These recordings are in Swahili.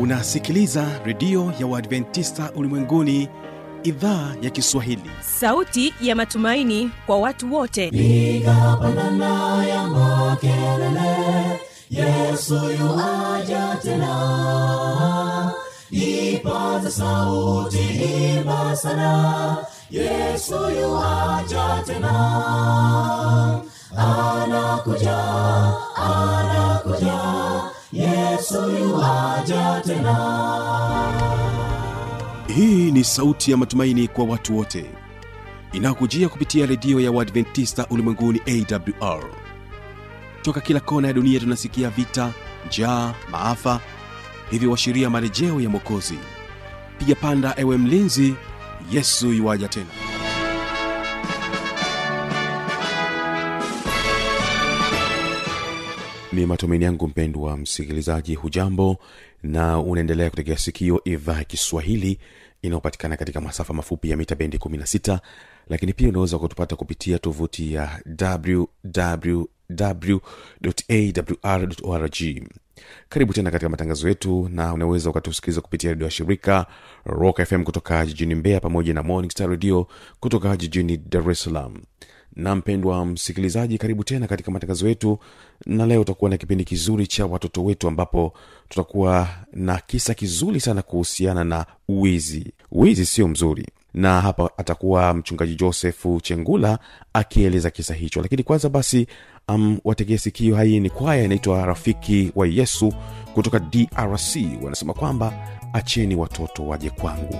unasikiliza redio ya uadventista ulimwenguni idhaa ya kiswahili. Sauti ya matumaini kwa watu wote. Piga pandana ya makelele yesu yuaja tena. Ipaza sauti imba sana yesu yuaja tena. Anakuja anakuja yesu yuaja tena. Hii ni sauti ya matumaini kwa watu wote. Inayokujia kupitia redio ya uadventista ulimwenguni awr toka kila kona ya dunia tunasikia vita njaa maafa hivyo washiria marejeo ya mwokozi. Piga panda ewe mlinzi yesu yuwaja tena ni matumaini yangu mpendwa msikilizaji hujambo na unaendelea kutegea sikio idhaa ya kiswahili inayopatikana katika masafa mafupi ya mita bendi 16 lakini pia unaweza kutupata kupitia tovuti ya wwwawrorg karibu tena katika matangazo yetu na unaweza ukatusikiliza kupitia redio ya shirika rock fm kutoka jijini mbeya pamoja na morning star radio kutoka jijini dar es salaam na mpendwa msikilizaji karibu tena katika matangazo yetu na leo utakuwa na kipindi kizuri cha watoto wetu ambapo tutakuwa na kisa kizuri sana kuhusiana na wizi. Wizi sio mzuri na hapa atakuwa mchungaji josefu chengula akieleza kisa hicho. Lakini kwanza basi um, wategee sikio hii ni kwaya inaitwa rafiki wa yesu kutoka drc wanasema kwamba acheni watoto waje kwangu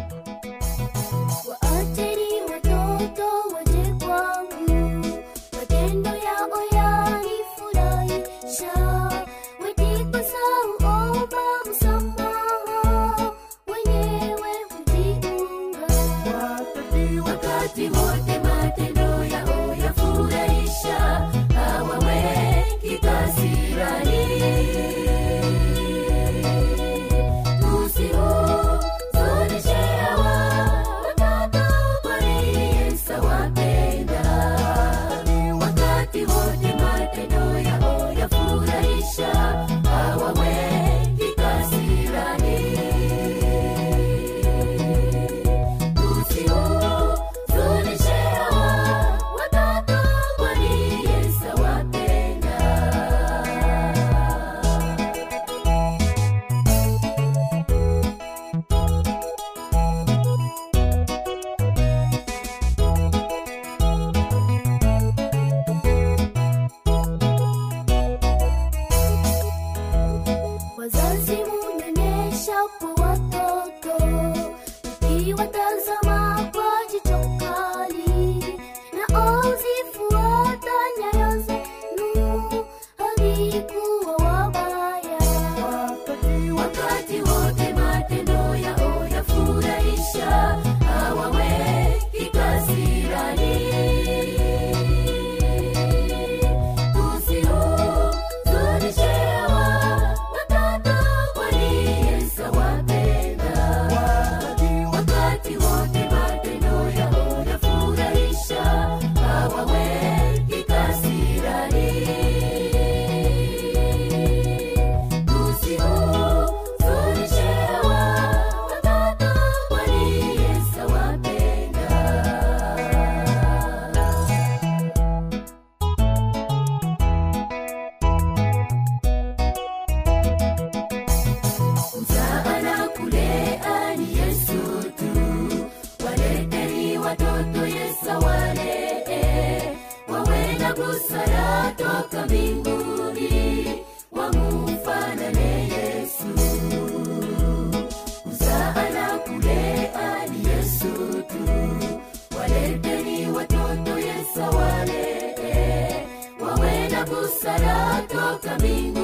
busara toka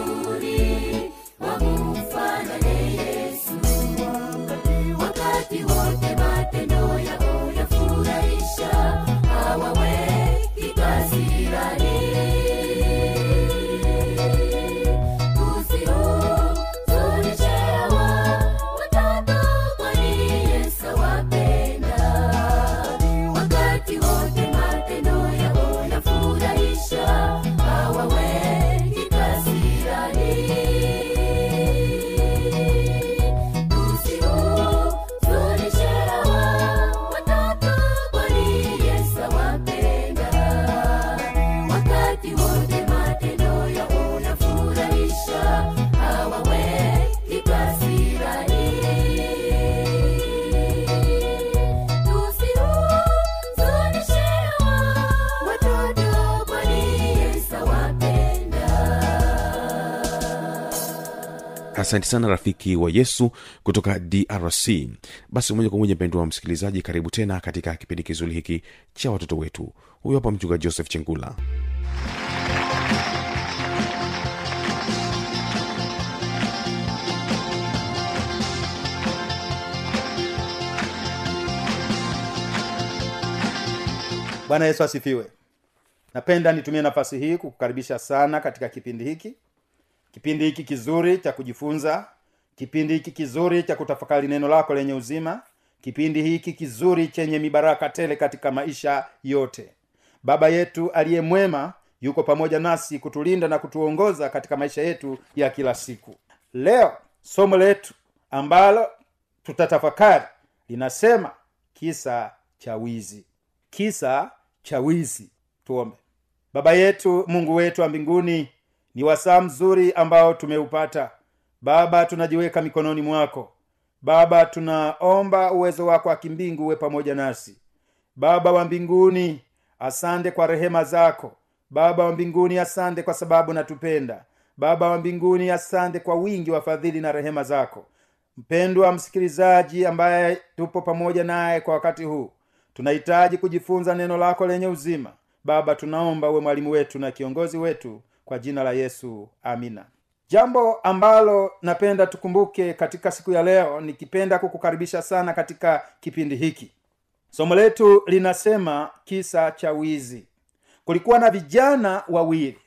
asante sana rafiki wa yesu kutoka drc basi moja kwa moja mpendo wa msikilizaji karibu tena katika kipindi kizuri hiki cha watoto wetu. Huyu hapa mchunga joseph chengula. Bwana yesu asifiwe. Napenda nitumie nafasi hii kukukaribisha sana katika kipindi hiki kipindi hiki kizuri cha kujifunza kipindi hiki kizuri cha kutafakari neno lako lenye uzima kipindi hiki kizuri chenye mibaraka tele katika maisha yote. Baba yetu aliye mwema yuko pamoja nasi kutulinda na kutuongoza katika maisha yetu ya kila siku. Leo somo letu ambalo tutatafakari linasema kisa cha wizi. Kisa cha wizi. Tuombe. Baba yetu mungu wetu wa mbinguni ni wasaa mzuri ambao tumeupata. Baba tunajiweka mikononi mwako. Baba tunaomba uwezo wako wa kimbingu uwe pamoja nasi. Baba wa mbinguni asante kwa rehema zako. Baba wa mbinguni asante kwa sababu natupenda. Baba wa mbinguni asante kwa wingi wa fadhili na rehema zako. Mpendwa msikilizaji ambaye tupo pamoja naye kwa wakati huu tunahitaji kujifunza neno lako lenye uzima. Baba tunaomba uwe mwalimu wetu na kiongozi wetu kwa jina la yesu amina. Jambo ambalo napenda tukumbuke katika siku ya leo nikipenda kukukaribisha sana katika kipindi hiki. Somo letu linasema kisa cha wizi. Kulikuwa na vijana wawili.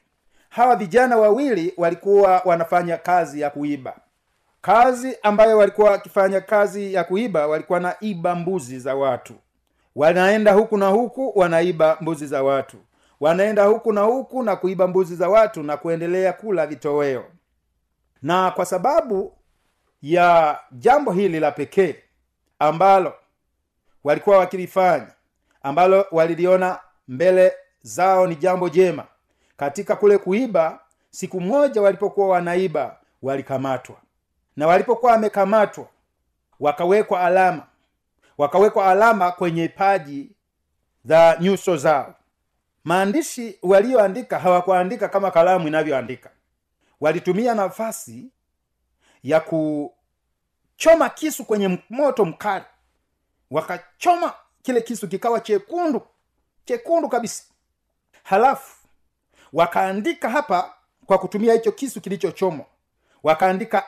Hawa vijana wawili walikuwa wanafanya kazi ya kuiba. Kazi ambayo walikuwa wakifanya kazi ya kuiba walikuwa na iba mbuzi za watu. Wanaenda huku na huku wanaiba mbuzi za watu wanaenda huku na huku na kuiba mbuzi za watu na kuendelea kula vitoweo. Na kwa sababu ya jambo hili la pekee ambalo walikuwa wakilifanya ambalo waliliona mbele zao ni jambo jema katika kule kuiba siku moja walipokuwa wanaiba walikamatwa. Na walipokuwa wamekamatwa wakawekwa alama wakawekwa alama kwenye paji za nyuso zao maandishi walioandika hawakuandika kama kalamu inavyoandika. Walitumia nafasi ya kuchoma kisu kwenye moto mkali. Wakachoma kile kisu kikawa chekundu chekundu kabisa. Halafu wakaandika hapa kwa kutumia hicho kisu kilichochomwa. Wakaandika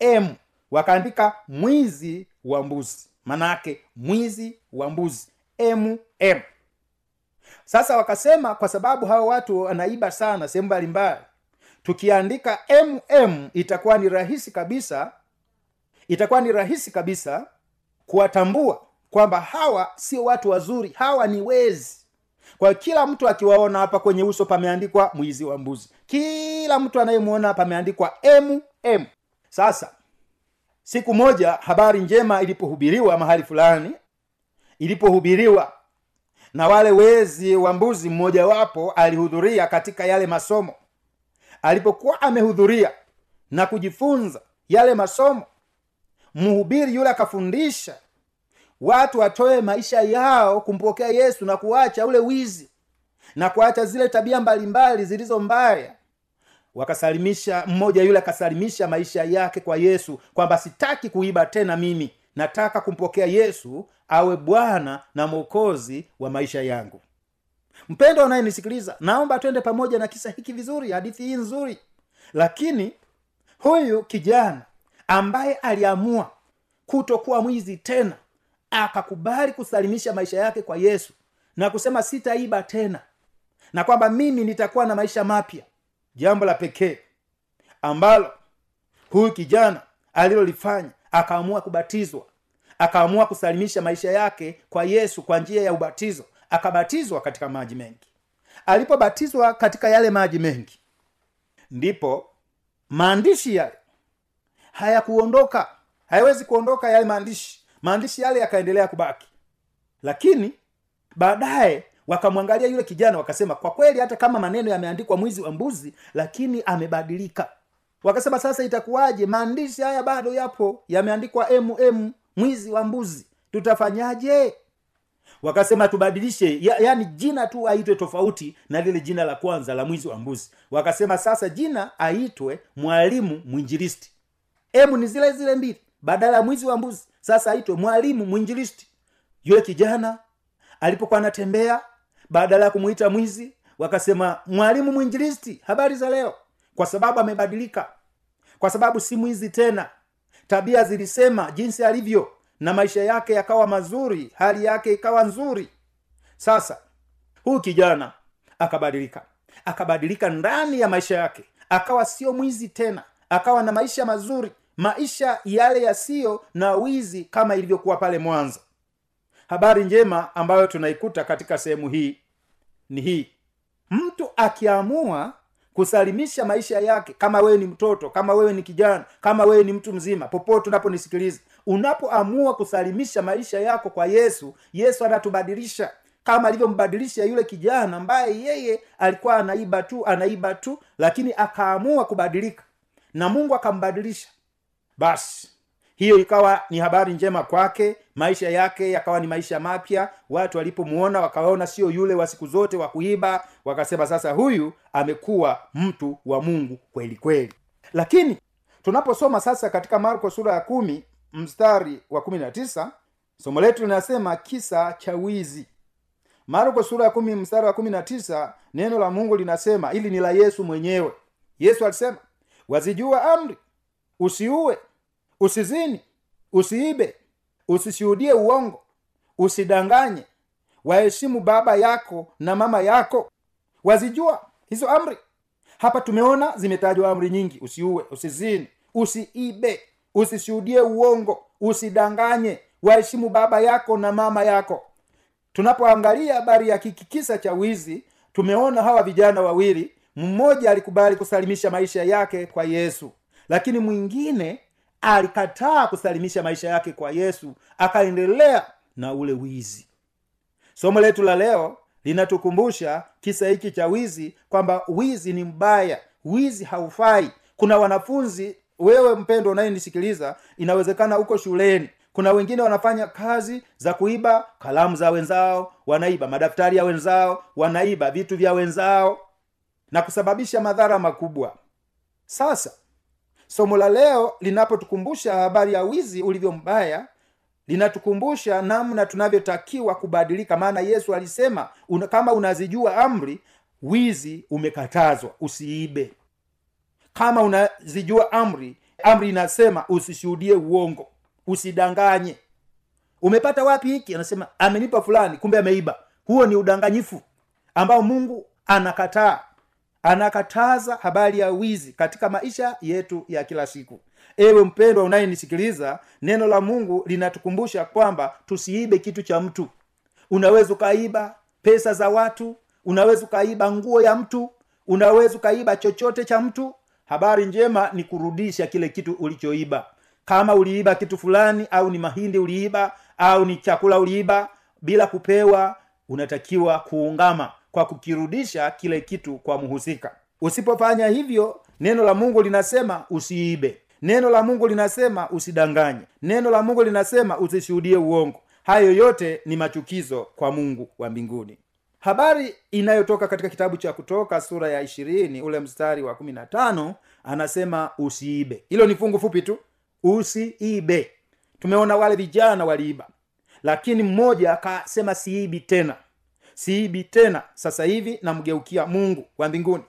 emu wakaandika mwizi wa mbuzi. Manake mwizi wa mbuzi. Emu sasa wakasema kwa sababu hawa watu wanaiba sana sehemu mbalimbali tukiandika mm itakuwa ni rahisi kabisa itakuwa ni rahisi kabisa kuwatambua kwamba hawa sio watu wazuri hawa ni wezi. Kwa kila mtu akiwaona hapa kwenye uso pameandikwa mwizi wa mbuzi. Kila mtu anayemwona pameandikwa mm sasa siku moja habari njema ilipohubiriwa mahali fulani ilipohubiriwa na wale wezi wa mbuzi mmojawapo alihudhuria katika yale masomo. Alipokuwa amehudhuria na kujifunza yale masomo mhubiri yule akafundisha watu watoe maisha yao kumpokea yesu na kuacha ule wizi na kuacha zile tabia mbalimbali zilizo mbaya. Wakasalimisha mmoja yule akasalimisha maisha yake kwa yesu kwamba sitaki kuiba tena mimi nataka kumpokea yesu awe bwana na mwokozi wa maisha yangu. Mpendo unayenisikiliza naomba twende pamoja na kisa hiki vizuri hadithi hii nzuri. Lakini huyu kijana ambaye aliamua kutokuwa mwizi tena akakubali kusalimisha maisha yake kwa yesu na kusema sitaiba tena. Na kwamba mimi nitakuwa na maisha mapya. Jambo la pekee ambalo huyu kijana alilolifanya akaamua kubatizwa akaamua kusalimisha maisha yake kwa yesu kwa njia ya ubatizo akabatizwa katika maji mengi. Alipobatizwa katika yale maji mengi ndipo maandishi yale hayakuondoka. Hayawezi kuondoka yale maandishi. Maandishi yale yakaendelea kubaki. Lakini baadaye wakamwangalia yule kijana wakasema kwa kweli hata kama maneno yameandikwa mwizi wa mbuzi lakini amebadilika wakasema sasa itakuwaje? Maandishi haya bado yapo yameandikwa mm mwizi wa mbuzi. Tutafanyaje? Wakasema tubadilishe ya, yani jina tu aitwe tofauti na lile jina la kwanza la mwizi wa mbuzi. Wakasema sasa jina aitwe mwalimu mwinjilisti. Emu ni zile zile mbili badala ya mwizi wa mbuzi sasa aitwe mwalimu mwinjilisti. Yule kijana alipokuwa anatembea badala ya kumuita mwizi wakasema mwalimu mwinjilisti habari za leo? Kwa sababu amebadilika kwa sababu si mwizi tena. Tabia zilisema jinsi alivyo na maisha yake yakawa mazuri hali yake ikawa nzuri. Sasa huyu kijana akabadilika. Akabadilika ndani ya maisha yake. Akawa sio mwizi tena. Akawa na maisha mazuri. Maisha yale yasiyo na wizi kama ilivyokuwa pale mwanzo. Habari njema ambayo tunaikuta katika sehemu hii ni hii. Mtu akiamua kusalimisha maisha yake kama wewe ni mtoto kama wewe ni kijana kama wewe ni mtu mzima popote unaponisikiliza unapoamua kusalimisha maisha yako kwa yesu yesu anatubadilisha. Kama alivyombadilisha yule kijana ambaye yeye alikuwa anaiba tu anaiba tu lakini akaamua kubadilika. Na mungu akambadilisha. Basi hiyo ikawa ni habari njema kwake maisha yake yakawa ni maisha mapya. Watu walipomuona wakaona sio yule wa siku zote wa kuiba wakasema sasa huyu amekuwa mtu wa mungu kweli kweli. Lakini tunaposoma sasa katika marko sura ya kumi mstari wa kumi na tisa somo letu linasema kisa cha wizi. Marko sura ya kumi mstari wa kumi na tisa neno la mungu linasema ili ni la yesu mwenyewe. Yesu alisema wazijua amri usiue usizini usiibe usishuhudie uongo usidanganye. Waheshimu baba yako na mama yako. Wazijua hizo amri. Hapa tumeona zimetajwa amri nyingi. Usiue usizini usiibe usishuhudie uongo usidanganye. Waheshimu baba yako na mama yako. Tunapoangalia habari ya kikikisa cha wizi tumeona hawa vijana wawili. Mmoja alikubali kusalimisha maisha yake kwa yesu. Lakini mwingine alikataa kusalimisha maisha yake kwa yesu akaendelea na ule wizi. Somo letu la leo linatukumbusha kisa hiki cha wizi kwamba wizi ni mbaya wizi haufai. Kuna wanafunzi wewe mpendo unayenisikiliza inawezekana uko shuleni. Kuna wengine wanafanya kazi za kuiba kalamu za wenzao wanaiba madaftari ya wenzao wanaiba vitu vya wenzao na kusababisha madhara makubwa. Sasa somo la leo linapotukumbusha habari ya wizi ulivyo mbaya linatukumbusha namna tunavyotakiwa kubadilika. Maana yesu alisema una, kama unazijua amri wizi umekatazwa usiibe. Kama unazijua amri amri inasema usishuhudie uongo usidanganye. Umepata wapi hiki? Anasema amenipa fulani kumbe ameiba. Huo ni udanganyifu ambao mungu anakataa anakataza habari ya wizi katika maisha yetu ya kila siku. Ewe mpendwa unayenisikiliza neno la mungu linatukumbusha kwamba tusiibe kitu cha mtu. Unaweza ukaiba pesa za watu unaweza ukaiba nguo ya mtu unaweza ukaiba chochote cha mtu. Habari njema ni kurudisha kile kitu ulichoiba. Kama uliiba kitu fulani au ni mahindi uliiba au ni chakula uliiba bila kupewa unatakiwa kuungama kwa kukirudisha kile kitu kwa mhusika usipofanya hivyo neno la mungu linasema usiibe. Neno la mungu linasema usidanganye. Neno la mungu linasema usishuhudie uongo. Hayo yote ni machukizo kwa mungu wa mbinguni. Habari inayotoka katika kitabu cha kutoka sura ya ishirini ule mstari wa kumi na tano anasema usiibe. Hilo ni fungu fupi tu. Usiibe. Tumeona wale vijana waliiba. Lakini mmoja akasema siibi tena siibi tena sasa hivi namgeukia mungu wa mbinguni.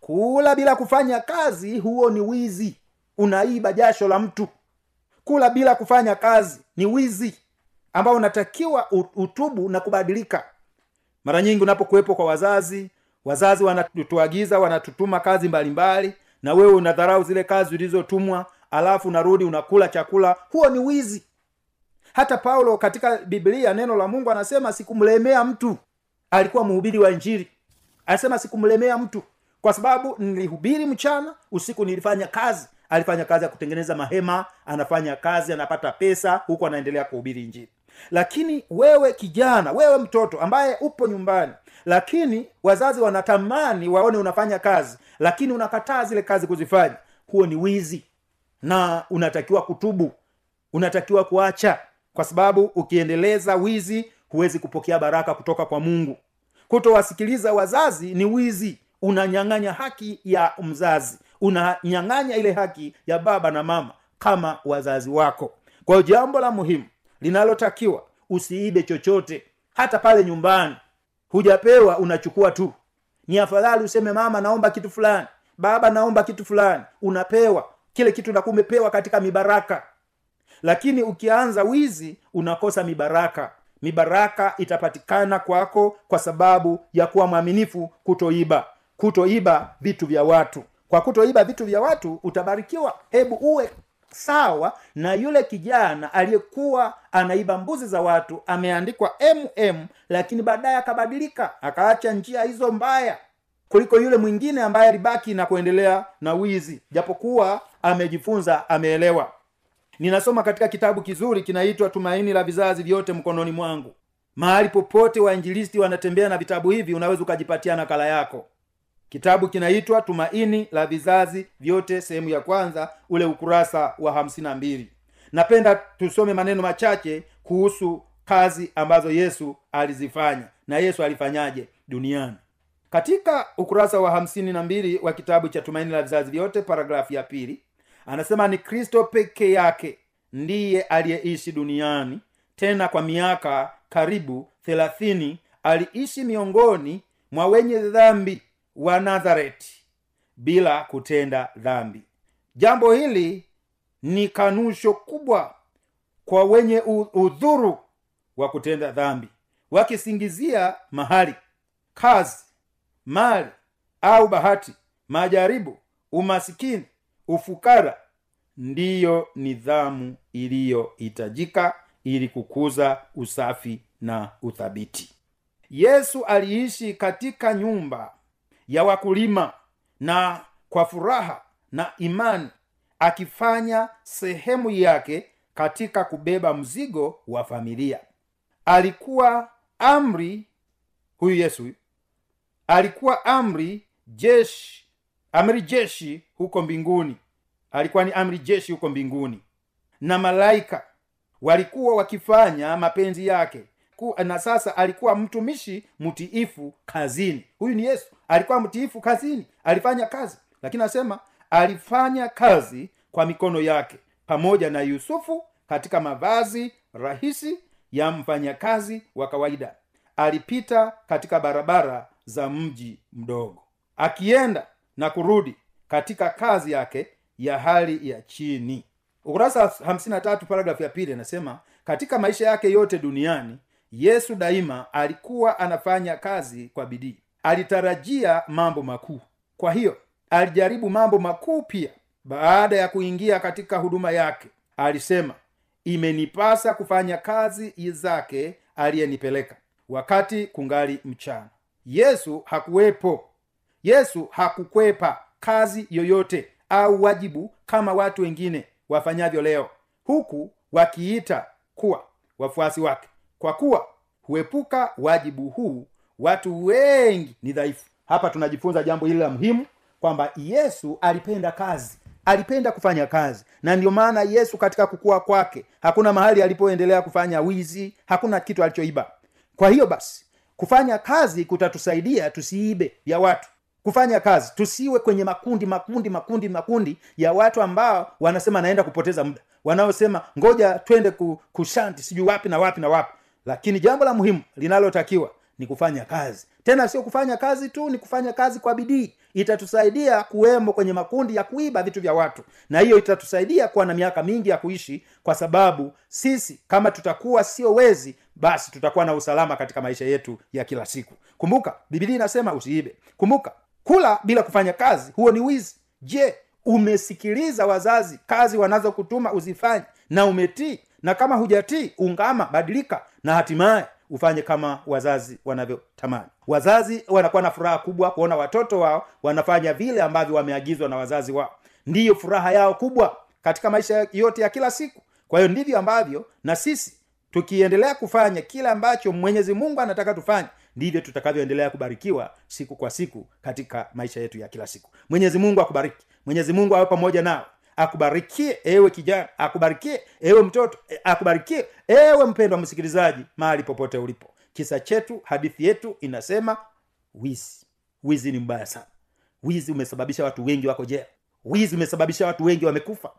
Kula bila kufanya kazi huo ni wizi. Unaiba jasho la mtu. Kula bila kufanya kazi ni wizi ambao unatakiwa utubu na kubadilika. Mara nyingi unapokuwepo kwa wazazi wazazi wanatuagiza wanatutuma kazi mbalimbali mbali, na wewe unadharau zile kazi ulizotumwa alafu unarudi unakula chakula huo ni wizi. Hata paulo katika biblia neno la mungu anasema sikumlemea mtu alikuwa mhubiri wa injili. Anasema sikumlemea mtu. Kwa sababu nilihubiri mchana usiku nilifanya kazi. Alifanya kazi ya kutengeneza mahema anafanya kazi anapata pesa huku anaendelea kuhubiri injili. Lakini wewe kijana wewe mtoto ambaye upo nyumbani lakini wazazi wanatamani waone unafanya kazi lakini unakataa zile kazi kuzifanya huo ni wizi. Na unatakiwa kutubu. Unatakiwa kuacha. Kwa sababu ukiendeleza wizi huwezi kupokea baraka kutoka kwa mungu. Kutowasikiliza wazazi ni wizi. Unanyang'anya haki ya mzazi. Unanyang'anya ile haki ya baba na mama kama wazazi wako. Kwa jambo la muhimu linalotakiwa usiibe chochote hata pale nyumbani. Hujapewa unachukua tu. Ni afadhali useme mama naomba kitu fulani. Baba naomba kitu fulani. Unapewa. Kile kitu nakuwa umepewa katika mibaraka. Lakini ukianza wizi unakosa mibaraka mibaraka itapatikana kwako kwa sababu ya kuwa mwaminifu kutoiba. Kutoiba vitu vya watu. Kwa kutoiba vitu vya watu utabarikiwa. Hebu uwe sawa na yule kijana aliyekuwa anaiba mbuzi za watu. Ameandikwa mm lakini baadaye akabadilika. Akaacha njia hizo mbaya kuliko yule mwingine ambaye alibaki na kuendelea na wizi. Japokuwa amejifunza ameelewa ninasoma katika kitabu kizuri kinaitwa tumaini la vizazi vyote mkononi mwangu. Mahali popote wainjilisti wanatembea na vitabu hivi unaweza ukajipatia nakala yako. Kitabu kinaitwa tumaini la vizazi vyote sehemu ya kwanza ule ukurasa wa hamsini mbili. Napenda tusome maneno machache kuhusu kazi ambazo yesu alizifanya na yesu alifanyaje duniani. Katika ukurasa wa hamsini na mbili wa kitabu cha tumaini la vizazi vyote paragrafu ya pili anasema ni kristo peke yake ndiye aliyeishi duniani. Tena kwa miaka karibu thelathini aliishi miongoni mwa wenye dhambi wa nazareti bila kutenda dhambi. Jambo hili ni kanusho kubwa kwa wenye udhuru wa kutenda dhambi wakisingizia mahali kazi mali au bahati majaribu umasikini ufukara ndiyo nidhamu iliyohitajika ili kukuza usafi na uthabiti. Yesu aliishi katika nyumba ya wakulima na kwa furaha na imani akifanya sehemu yake katika kubeba mzigo wa familia. Alikuwa amri huyu yesu alikuwa amri jeshi amri jeshi huko mbinguni. Alikuwa ni amri jeshi huko mbinguni. Na malaika walikuwa wakifanya mapenzi yake. Na sasa alikuwa mtumishi mtiifu kazini. Huyu ni yesu. Alikuwa mtiifu kazini. Alifanya kazi. Lakini anasema alifanya kazi kwa mikono yake. Pamoja na yusufu katika mavazi rahisi ya mfanyakazi wa kawaida. Alipita katika barabara za mji mdogo. Akienda na kurudi katika kazi yake ya hali ya chini. Ukurasa 53 paragrafu ya pili anasema katika maisha yake yote duniani yesu daima alikuwa anafanya kazi kwa bidii. Alitarajia mambo makuu. Kwa hiyo alijaribu mambo makuu pia. Baada ya kuingia katika huduma yake alisema imenipasa kufanya kazi zake aliyenipeleka wakati kungali mchana yesu hakuwepo yesu hakukwepa kazi yoyote au wajibu kama watu wengine wafanyavyo leo huku wakiita kuwa wafuasi wake. Kwa kuwa huepuka wajibu huu watu wengi ni dhaifu. Hapa tunajifunza jambo hili la muhimu kwamba yesu alipenda kazi alipenda kufanya kazi na ndio maana yesu katika kukua kwake hakuna mahali alipoendelea kufanya wizi hakuna kitu alichoiba. Kwa hiyo basi kufanya kazi kutatusaidia tusiibe ya watu kufanya kazi. Tusiwe kwenye makundi makundi makundi makundi ya watu ambao wanasema naenda kupoteza muda. Wanaosema ngoja twende ku- kushanti sijui wapi na wapi na wapi. Lakini jambo la muhimu linalotakiwa ni kufanya kazi. Tena sio kufanya kazi tu ni kufanya kazi kwa bidii. Itatusaidia kuwemo kwenye makundi ya kuiba vitu vya watu. Na hiyo itatusaidia kuwa na miaka mingi ya kuishi kwa sababu sisi kama tutakuwa sio wezi basi tutakuwa na usalama katika maisha yetu ya kila siku. Kumbuka bibilia inasema usiibe. Kumbuka kula bila kufanya kazi huo ni wizi. Je umesikiliza wazazi kazi wanazokutuma uzifanye na umetii? Na kama hujatii ungama badilika na hatimaye ufanye kama wazazi wanavyotamani. Wazazi wanakuwa na furaha kubwa kuona watoto wao wanafanya vile ambavyo wameagizwa na wazazi wao. Ndiyo furaha yao kubwa katika maisha yote ya kila siku. Kwa hiyo ndivyo ambavyo na sisi tukiendelea kufanya kile ambacho mwenyezi mungu anataka tufanye ndivyo tutakavyoendelea kubarikiwa siku kwa siku katika maisha yetu ya kila siku. Mwenyezi mungu akubariki. Mwenyezi mungu awe pamoja nawe akubarikie ewe kijana akubarikie ewe mtoto e- akubarikie ewe mpendwa msikilizaji mahali popote ulipo. Kisa chetu hadithi yetu inasema wizi. Wizi ni mbaya sana. Wizi umesababisha watu wengi wako jela. Wizi umesababisha watu wengi wamekufa.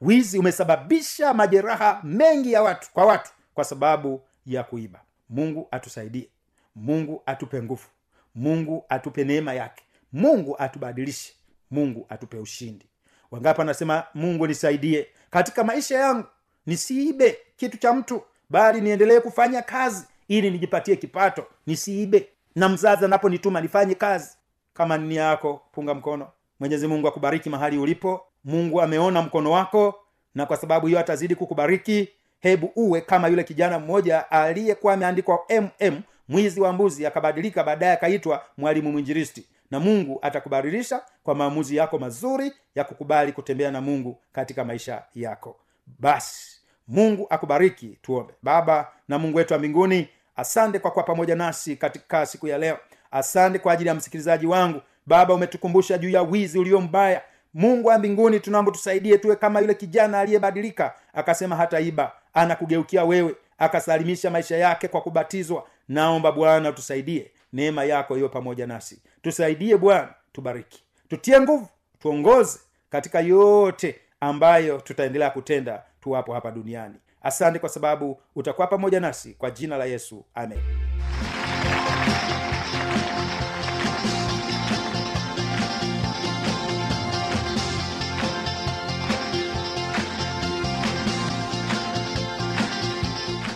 Wizi umesababisha majeraha mengi ya watu kwa watu kwa sababu ya kuiba. Mungu atusaidie mungu atupe nguvu. Mungu atupe neema yake. Mungu atubadilishe. Mungu atupe ushindi. Wangapi anasema mungu nisaidie? Katika maisha yangu nisiibe kitu cha mtu bali niendelee kufanya kazi ili nijipatie kipato. Nisiibe. Na mzazi anaponituma nifanye kazi. Kama nini yako punga mkono. Mwenyezi mungu akubariki mahali ulipo. Mungu ameona mkono wako na kwa sababu hiyo atazidi kukubariki. Hebu uwe kama yule kijana mmoja aliyekuwa ameandikwa mm mwizi wa mbuzi akabadilika baadaye akaitwa mwalimu mwinjiristi na mungu atakubadilisha kwa maamuzi yako mazuri ya kukubali kutembea na mungu katika maisha yako. Basi mungu akubariki. Tuombe. Baba na mungu wetu wa mbinguni asante kwa kuwa pamoja nasi katika siku ya leo. Asante kwa ajili ya msikilizaji wangu. Baba umetukumbusha juu ya wizi ulio mbaya. Mungu wa mbinguni tunaomba tusaidie tuwe kama yule kijana aliyebadilika. Akasema hata iba anakugeukia wewe. Akasalimisha maisha yake kwa kubatizwa naomba bwana tusaidie neema yako hiyo pamoja nasi. Tusaidie bwana tubariki. Tutie nguvu tuongoze katika yote ambayo tutaendelea kutenda tuwapo hapa duniani. Asante kwa sababu utakuwa pamoja nasi kwa jina la yesu. Amen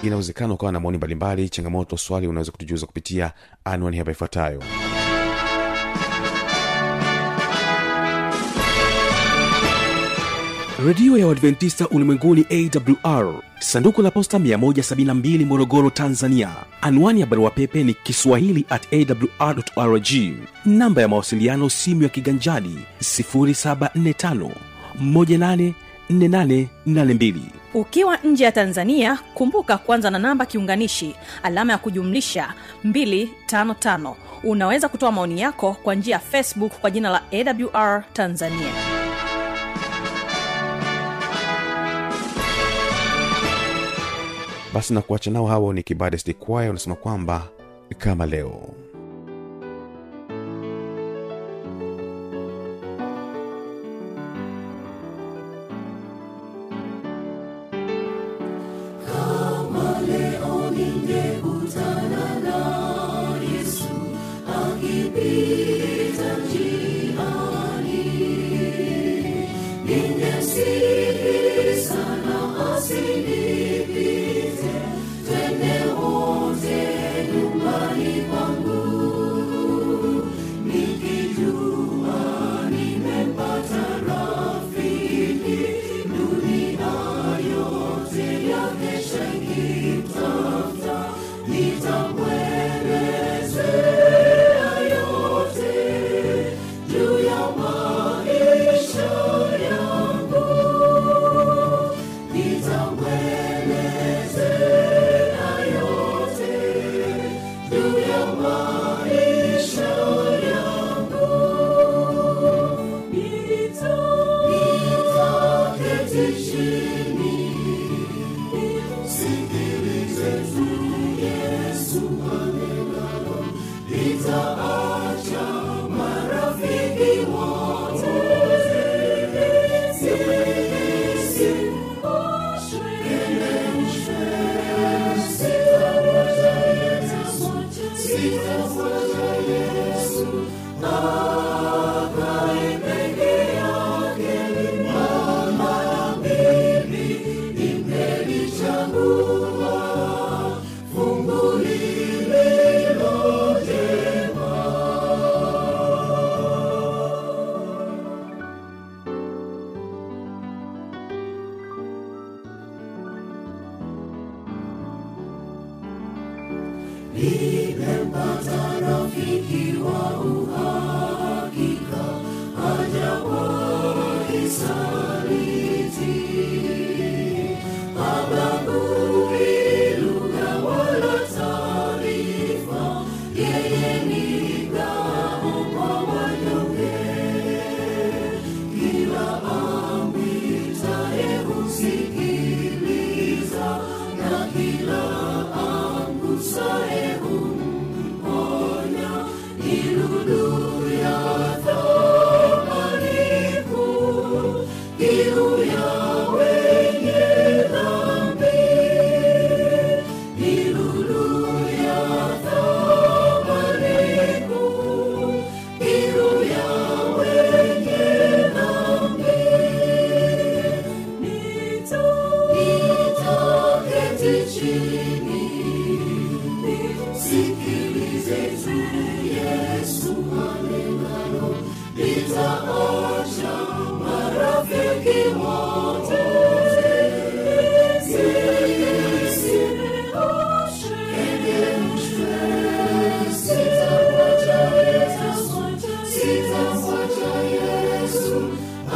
inawezekana ukawa na maoni mbalimbali changamoto swali unaweza kutujuza kupitia anwani hapa ifuatayo. Redio ya uadventista ulimwenguni awr sanduku la posta 172 morogoro tanzania. Anwani ya barua pepe ni kiswahili at awrrg namba ya mawasiliano simu ya kiganjadi 745 184882 ukiwa nje ya tanzania kumbuka kwanza na namba kiunganishi alama ya kujumlisha 255 unaweza kutoa maoni yako kwa njia ya facebook kwa jina la awr tanzania. Basi na kuacha nao hawo ni kibadest kwaya unasema kwamba kama leo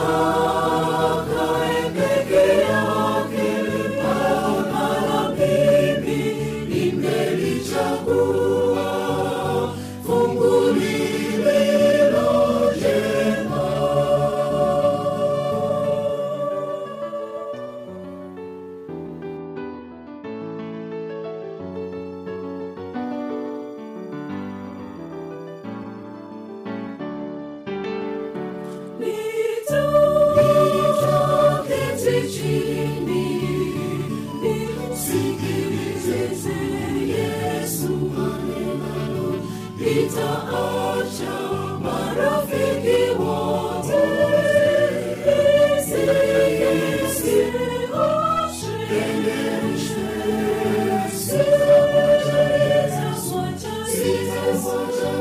Oh. Fungu